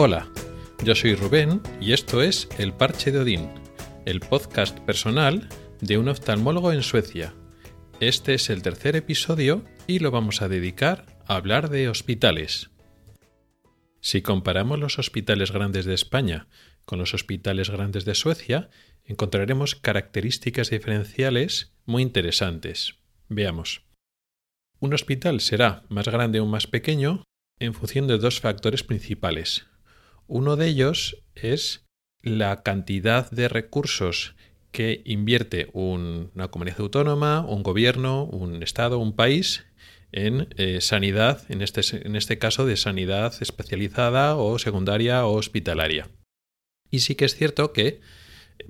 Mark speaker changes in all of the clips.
Speaker 1: Hola, yo soy Rubén y esto es El Parche de Odín, el podcast personal de un oftalmólogo en Suecia. Este es el tercer episodio y lo vamos a dedicar a hablar de hospitales. Si comparamos los hospitales grandes de España con los hospitales grandes de Suecia, encontraremos características diferenciales muy interesantes. Veamos. Un hospital será más grande o más pequeño en función de dos factores principales. Uno de ellos es la cantidad de recursos que invierte una comunidad autónoma, un gobierno, un estado, un país en eh, sanidad, en este, en este caso de sanidad especializada o secundaria o hospitalaria. Y sí que es cierto que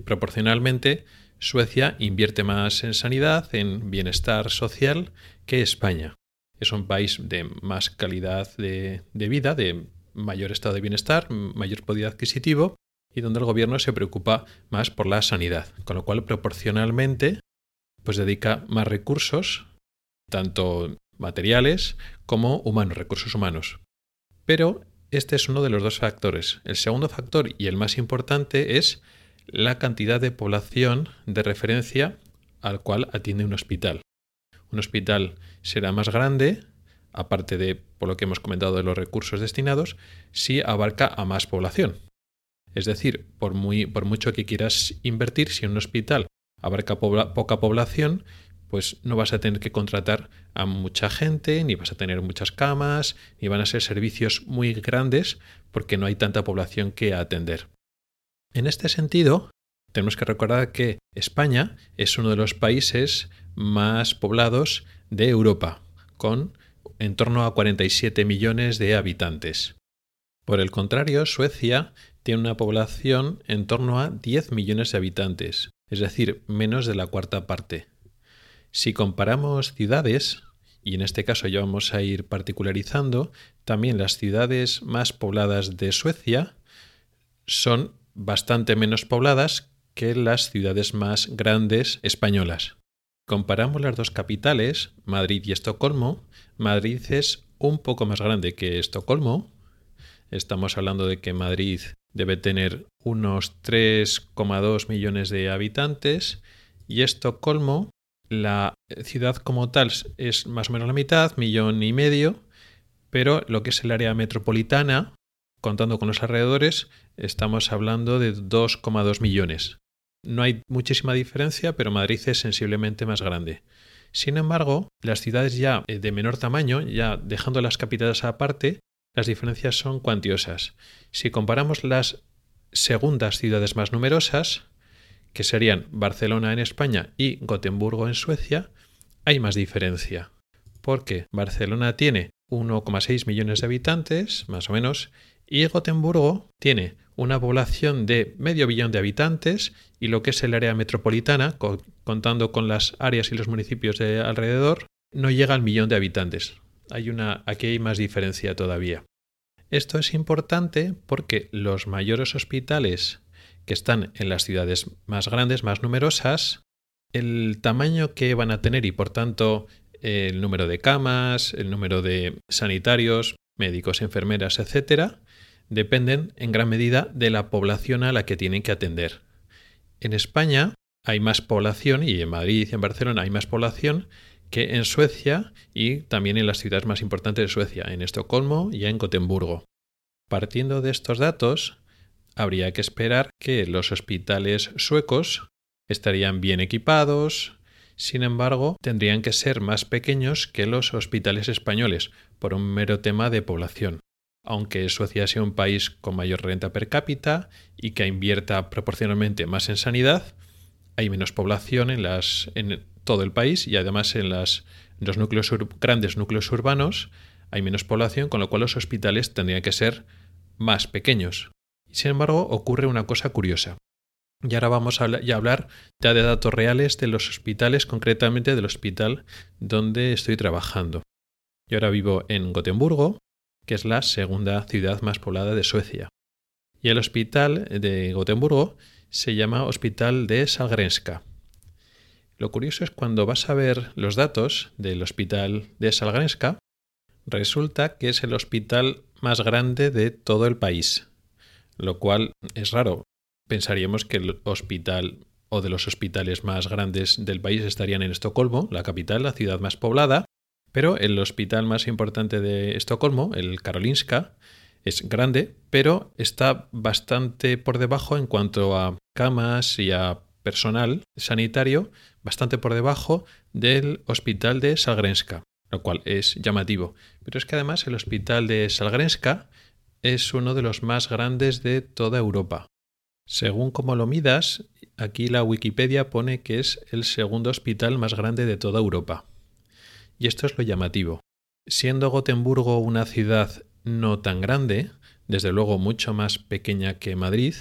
Speaker 1: proporcionalmente Suecia invierte más en sanidad, en bienestar social que España. Es un país de más calidad de, vida, de mayor estado de bienestar, mayor poder adquisitivo y donde el gobierno se preocupa más por la sanidad, con lo cual proporcionalmente pues dedica más recursos, tanto materiales como humanos, recursos humanos. Pero este es uno de los dos factores. El segundo factor y el más importante es la cantidad de población de referencia al cual atiende un hospital. Un hospital será más grande, aparte de por lo que hemos comentado de los recursos destinados, si abarca a más población. Es decir, por, muy, por mucho que quieras invertir, si un hospital abarca poca población, pues no vas a tener que contratar a mucha gente, ni vas a tener muchas camas, ni van a ser servicios muy grandes porque no hay tanta población que atender. En este sentido, tenemos que recordar que España es uno de los países más poblados de Europa, con en torno a 47 millones de habitantes. Por el contrario, Suecia tiene una población en torno a 10 millones de habitantes, es decir, menos de la cuarta parte. Si comparamos ciudades, y en este caso ya vamos a ir particularizando, también las ciudades más pobladas de Suecia son bastante menos pobladas que las ciudades más grandes españolas. Comparamos las dos capitales, Madrid y Estocolmo. Madrid es un poco más grande que Estocolmo. Estamos hablando de que Madrid debe tener unos 3,2 millones de habitantes y Estocolmo, la ciudad como tal es más o menos la mitad, millón y medio, pero lo que es el área metropolitana, contando con los alrededores, estamos hablando de 2,2 millones. No hay muchísima diferencia, pero Madrid es sensiblemente más grande. Sin embargo, las ciudades ya eh, de menor tamaño, ya dejando las capitales aparte, las diferencias son cuantiosas. Si comparamos las segundas ciudades más numerosas, que serían Barcelona en España y Gotemburgo en Suecia, hay más diferencia. Porque Barcelona tiene 1,6 millones de habitantes, más o menos, y Gotemburgo tiene una población de medio billón de habitantes y lo que es el área metropolitana, contando con las áreas y los municipios de alrededor, no llega al millón de habitantes. Hay una, aquí hay más diferencia todavía. Esto es importante porque los mayores hospitales que están en las ciudades más grandes, más numerosas, el tamaño que van a tener y por tanto el número de camas, el número de sanitarios, médicos, enfermeras, etcétera, dependen en gran medida de la población a la que tienen que atender. En España hay más población, y en Madrid y en Barcelona hay más población que en Suecia y también en las ciudades más importantes de Suecia, en Estocolmo y en Gotemburgo. Partiendo de estos datos, habría que esperar que los hospitales suecos estarían bien equipados, sin embargo, tendrían que ser más pequeños que los hospitales españoles, por un mero tema de población aunque Suecia sea un país con mayor renta per cápita y que invierta proporcionalmente más en sanidad, hay menos población en, todo el país y además en, los grandes núcleos urbanos hay menos población, con lo cual los hospitales tendrían que ser más pequeños. Sin embargo, ocurre una cosa curiosa. Y ahora vamos a hablar ya de datos reales de los hospitales, concretamente del hospital donde estoy trabajando. Yo ahora vivo en Gotemburgo, que es la segunda ciudad más poblada de Suecia. Y el hospital de Gotemburgo se llama Hospital de Salgrenska. Lo curioso es cuando vas a ver los datos del hospital de Salgrenska, resulta que es el hospital más grande de todo el país. lo cual es raro. Pensaríamos que el hospital o de los hospitales más grandes del país estarían en Estocolmo, la capital, la ciudad más poblada, pero el hospital más importante de Estocolmo, el Karolinska, es grande, pero está bastante por debajo en cuanto a camas y a personal sanitario, bastante por debajo del hospital de Salgrenska, lo cual es llamativo. Pero es que además el hospital de Salgrenska es uno de los más grandes de toda Europa. Según como lo midas, aquí la Wikipedia pone que es el segundo hospital más grande de toda Europa. Y esto es lo llamativo. Siendo Gotemburgo una ciudad no tan grande, desde luego mucho más pequeña que Madrid,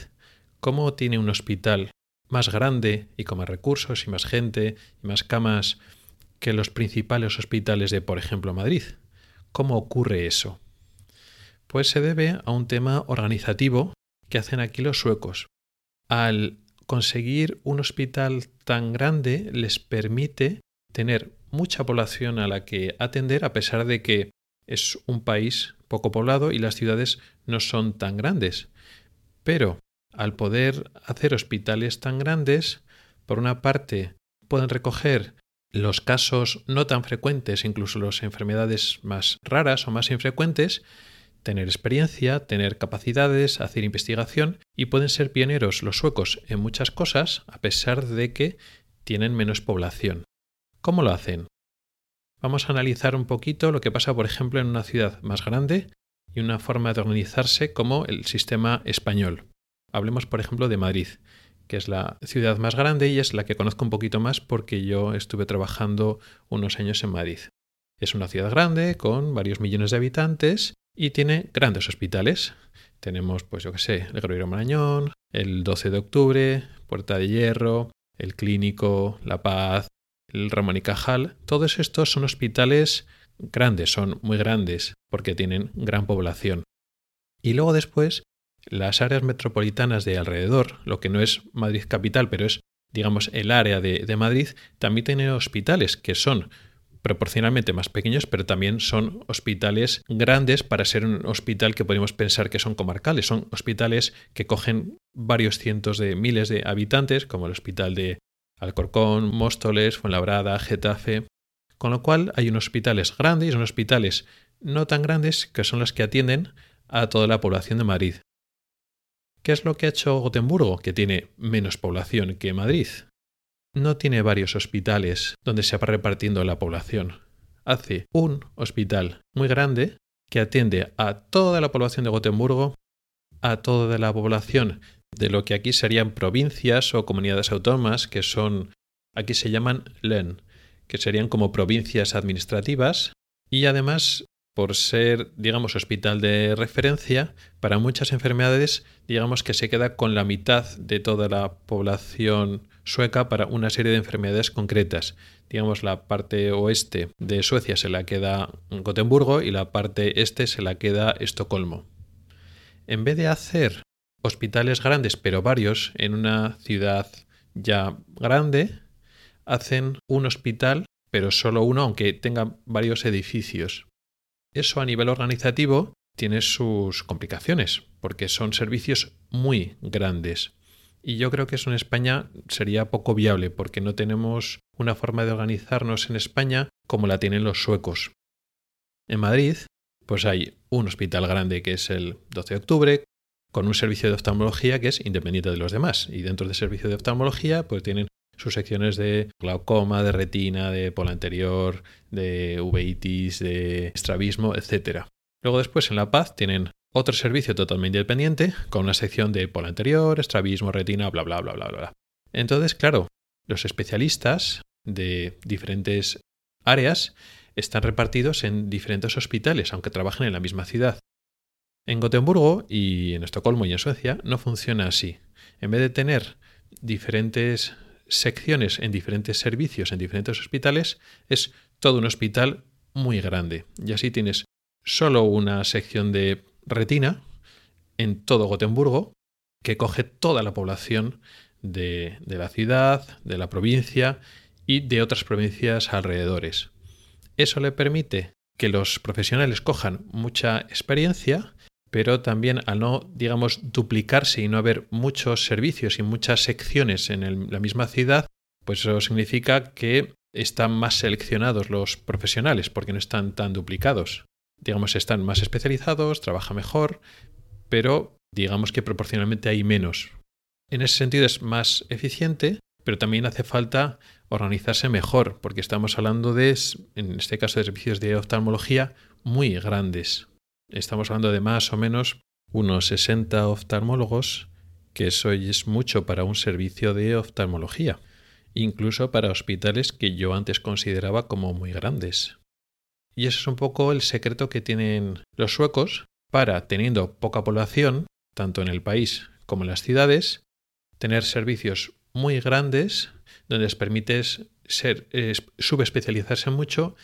Speaker 1: ¿cómo tiene un hospital más grande y con más recursos y más gente y más camas que los principales hospitales de, por ejemplo, Madrid? ¿Cómo ocurre eso? Pues se debe a un tema organizativo que hacen aquí los suecos. Al conseguir un hospital tan grande les permite tener mucha población a la que atender a pesar de que es un país poco poblado y las ciudades no son tan grandes. Pero al poder hacer hospitales tan grandes, por una parte pueden recoger los casos no tan frecuentes, incluso las enfermedades más raras o más infrecuentes, tener experiencia, tener capacidades, hacer investigación y pueden ser pioneros los suecos en muchas cosas a pesar de que tienen menos población. ¿Cómo lo hacen? Vamos a analizar un poquito lo que pasa, por ejemplo, en una ciudad más grande y una forma de organizarse como el sistema español. Hablemos, por ejemplo, de Madrid, que es la ciudad más grande y es la que conozco un poquito más porque yo estuve trabajando unos años en Madrid. Es una ciudad grande con varios millones de habitantes y tiene grandes hospitales. Tenemos, pues yo qué sé, el Gregorio Marañón, el 12 de octubre, Puerta de Hierro, el Clínico, La Paz, el Ramón y Cajal, todos estos son hospitales grandes, son muy grandes porque tienen gran población. Y luego después, las áreas metropolitanas de alrededor, lo que no es Madrid capital, pero es, digamos, el área de, de Madrid, también tienen hospitales que son proporcionalmente más pequeños, pero también son hospitales grandes para ser un hospital que podemos pensar que son comarcales. Son hospitales que cogen varios cientos de miles de habitantes, como el hospital de Alcorcón, Móstoles, Fuenlabrada, Getafe. Con lo cual hay unos hospitales grandes y unos hospitales no tan grandes que son los que atienden a toda la población de Madrid. ¿Qué es lo que ha hecho Gotemburgo, que tiene menos población que Madrid? No tiene varios hospitales donde se va repartiendo la población. Hace un hospital muy grande que atiende a toda la población de Gotemburgo, a toda la población de lo que aquí serían provincias o comunidades autónomas, que son, aquí se llaman LEN, que serían como provincias administrativas, y además, por ser, digamos, hospital de referencia, para muchas enfermedades, digamos que se queda con la mitad de toda la población sueca para una serie de enfermedades concretas. Digamos, la parte oeste de Suecia se la queda Gotemburgo y la parte este se la queda Estocolmo. En vez de hacer hospitales grandes, pero varios, en una ciudad ya grande, hacen un hospital, pero solo uno, aunque tenga varios edificios. Eso a nivel organizativo tiene sus complicaciones, porque son servicios muy grandes. Y yo creo que eso en España sería poco viable, porque no tenemos una forma de organizarnos en España como la tienen los suecos. En Madrid, pues hay un hospital grande que es el 12 de octubre, con un servicio de oftalmología que es independiente de los demás. Y dentro del servicio de oftalmología, pues tienen sus secciones de glaucoma, de retina, de pola anterior, de uveitis, de estrabismo, etc. Luego después en La Paz tienen otro servicio totalmente independiente con una sección de pola anterior, estrabismo, retina, bla, bla, bla, bla, bla. Entonces, claro, los especialistas de diferentes áreas están repartidos en diferentes hospitales, aunque trabajen en la misma ciudad. En Gotemburgo y en Estocolmo y en Suecia no funciona así. En vez de tener diferentes secciones en diferentes servicios, en diferentes hospitales, es todo un hospital muy grande. Y así tienes solo una sección de retina en todo Gotemburgo que coge toda la población de, de la ciudad, de la provincia y de otras provincias alrededores. Eso le permite que los profesionales cojan mucha experiencia pero también al no, digamos, duplicarse y no haber muchos servicios y muchas secciones en la misma ciudad, pues eso significa que están más seleccionados los profesionales porque no están tan duplicados. Digamos, están más especializados, trabaja mejor, pero digamos que proporcionalmente hay menos. En ese sentido es más eficiente, pero también hace falta organizarse mejor, porque estamos hablando de, en este caso, de servicios de oftalmología muy grandes. Estamos hablando de más o menos unos 60 oftalmólogos, que eso es mucho para un servicio de oftalmología, incluso para hospitales que yo antes consideraba como muy grandes. Y ese es un poco el secreto que tienen los suecos para, teniendo poca población, tanto en el país como en las ciudades, tener servicios muy grandes donde les permites ser, subespecializarse mucho,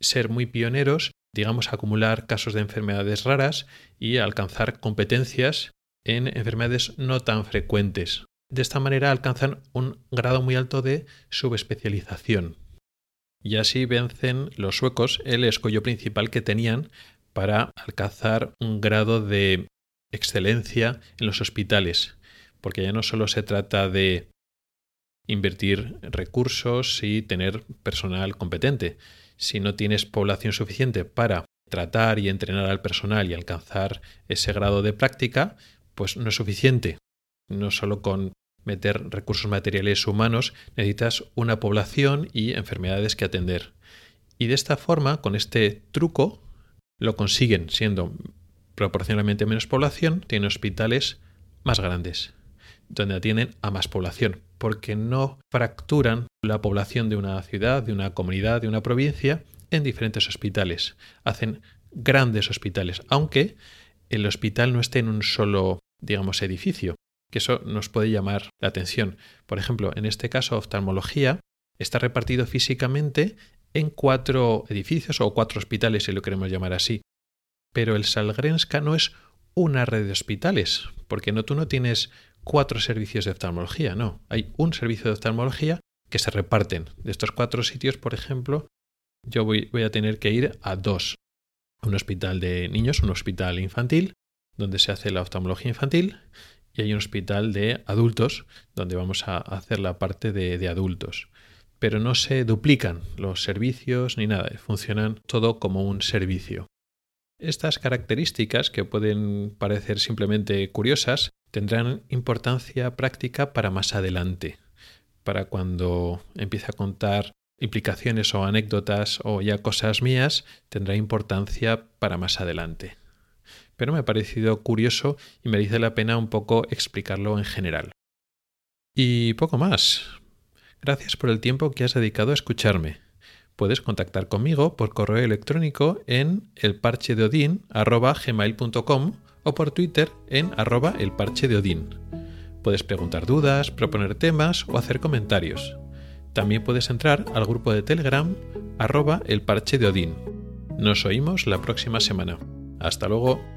Speaker 1: ser muy pioneros digamos, acumular casos de enfermedades raras y alcanzar competencias en enfermedades no tan frecuentes. De esta manera alcanzan un grado muy alto de subespecialización. Y así vencen los suecos el escollo principal que tenían para alcanzar un grado de excelencia en los hospitales, porque ya no solo se trata de invertir recursos y tener personal competente, si no tienes población suficiente para tratar y entrenar al personal y alcanzar ese grado de práctica, pues no es suficiente. No solo con meter recursos materiales humanos, necesitas una población y enfermedades que atender. Y de esta forma, con este truco, lo consiguen siendo proporcionalmente menos población, tienen hospitales más grandes, donde atienden a más población, porque no fracturan la población de una ciudad, de una comunidad, de una provincia en diferentes hospitales. Hacen grandes hospitales, aunque el hospital no esté en un solo, digamos, edificio, que eso nos puede llamar la atención. Por ejemplo, en este caso, oftalmología está repartido físicamente en cuatro edificios o cuatro hospitales, si lo queremos llamar así. Pero el Salgrenska no es una red de hospitales, porque no, tú no tienes cuatro servicios de oftalmología, no. Hay un servicio de oftalmología que se reparten. De estos cuatro sitios, por ejemplo, yo voy, a tener que ir a dos. Un hospital de niños, un hospital infantil, donde se hace la oftalmología infantil, y hay un hospital de adultos, donde vamos a hacer la parte de, de adultos. Pero no se duplican los servicios ni nada, funcionan todo como un servicio. Estas características, que pueden parecer simplemente curiosas, tendrán importancia práctica para más adelante, para cuando empiece a contar implicaciones o anécdotas o ya cosas mías, tendrá importancia para más adelante. Pero me ha parecido curioso y merece la pena un poco explicarlo en general. Y poco más. Gracias por el tiempo que has dedicado a escucharme. Puedes contactar conmigo por correo electrónico en elparchedeodin.com o por Twitter en arroba el parche de Odín. Puedes preguntar dudas, proponer temas o hacer comentarios. También puedes entrar al grupo de Telegram arroba el parche de Odín. Nos oímos la próxima semana. Hasta luego.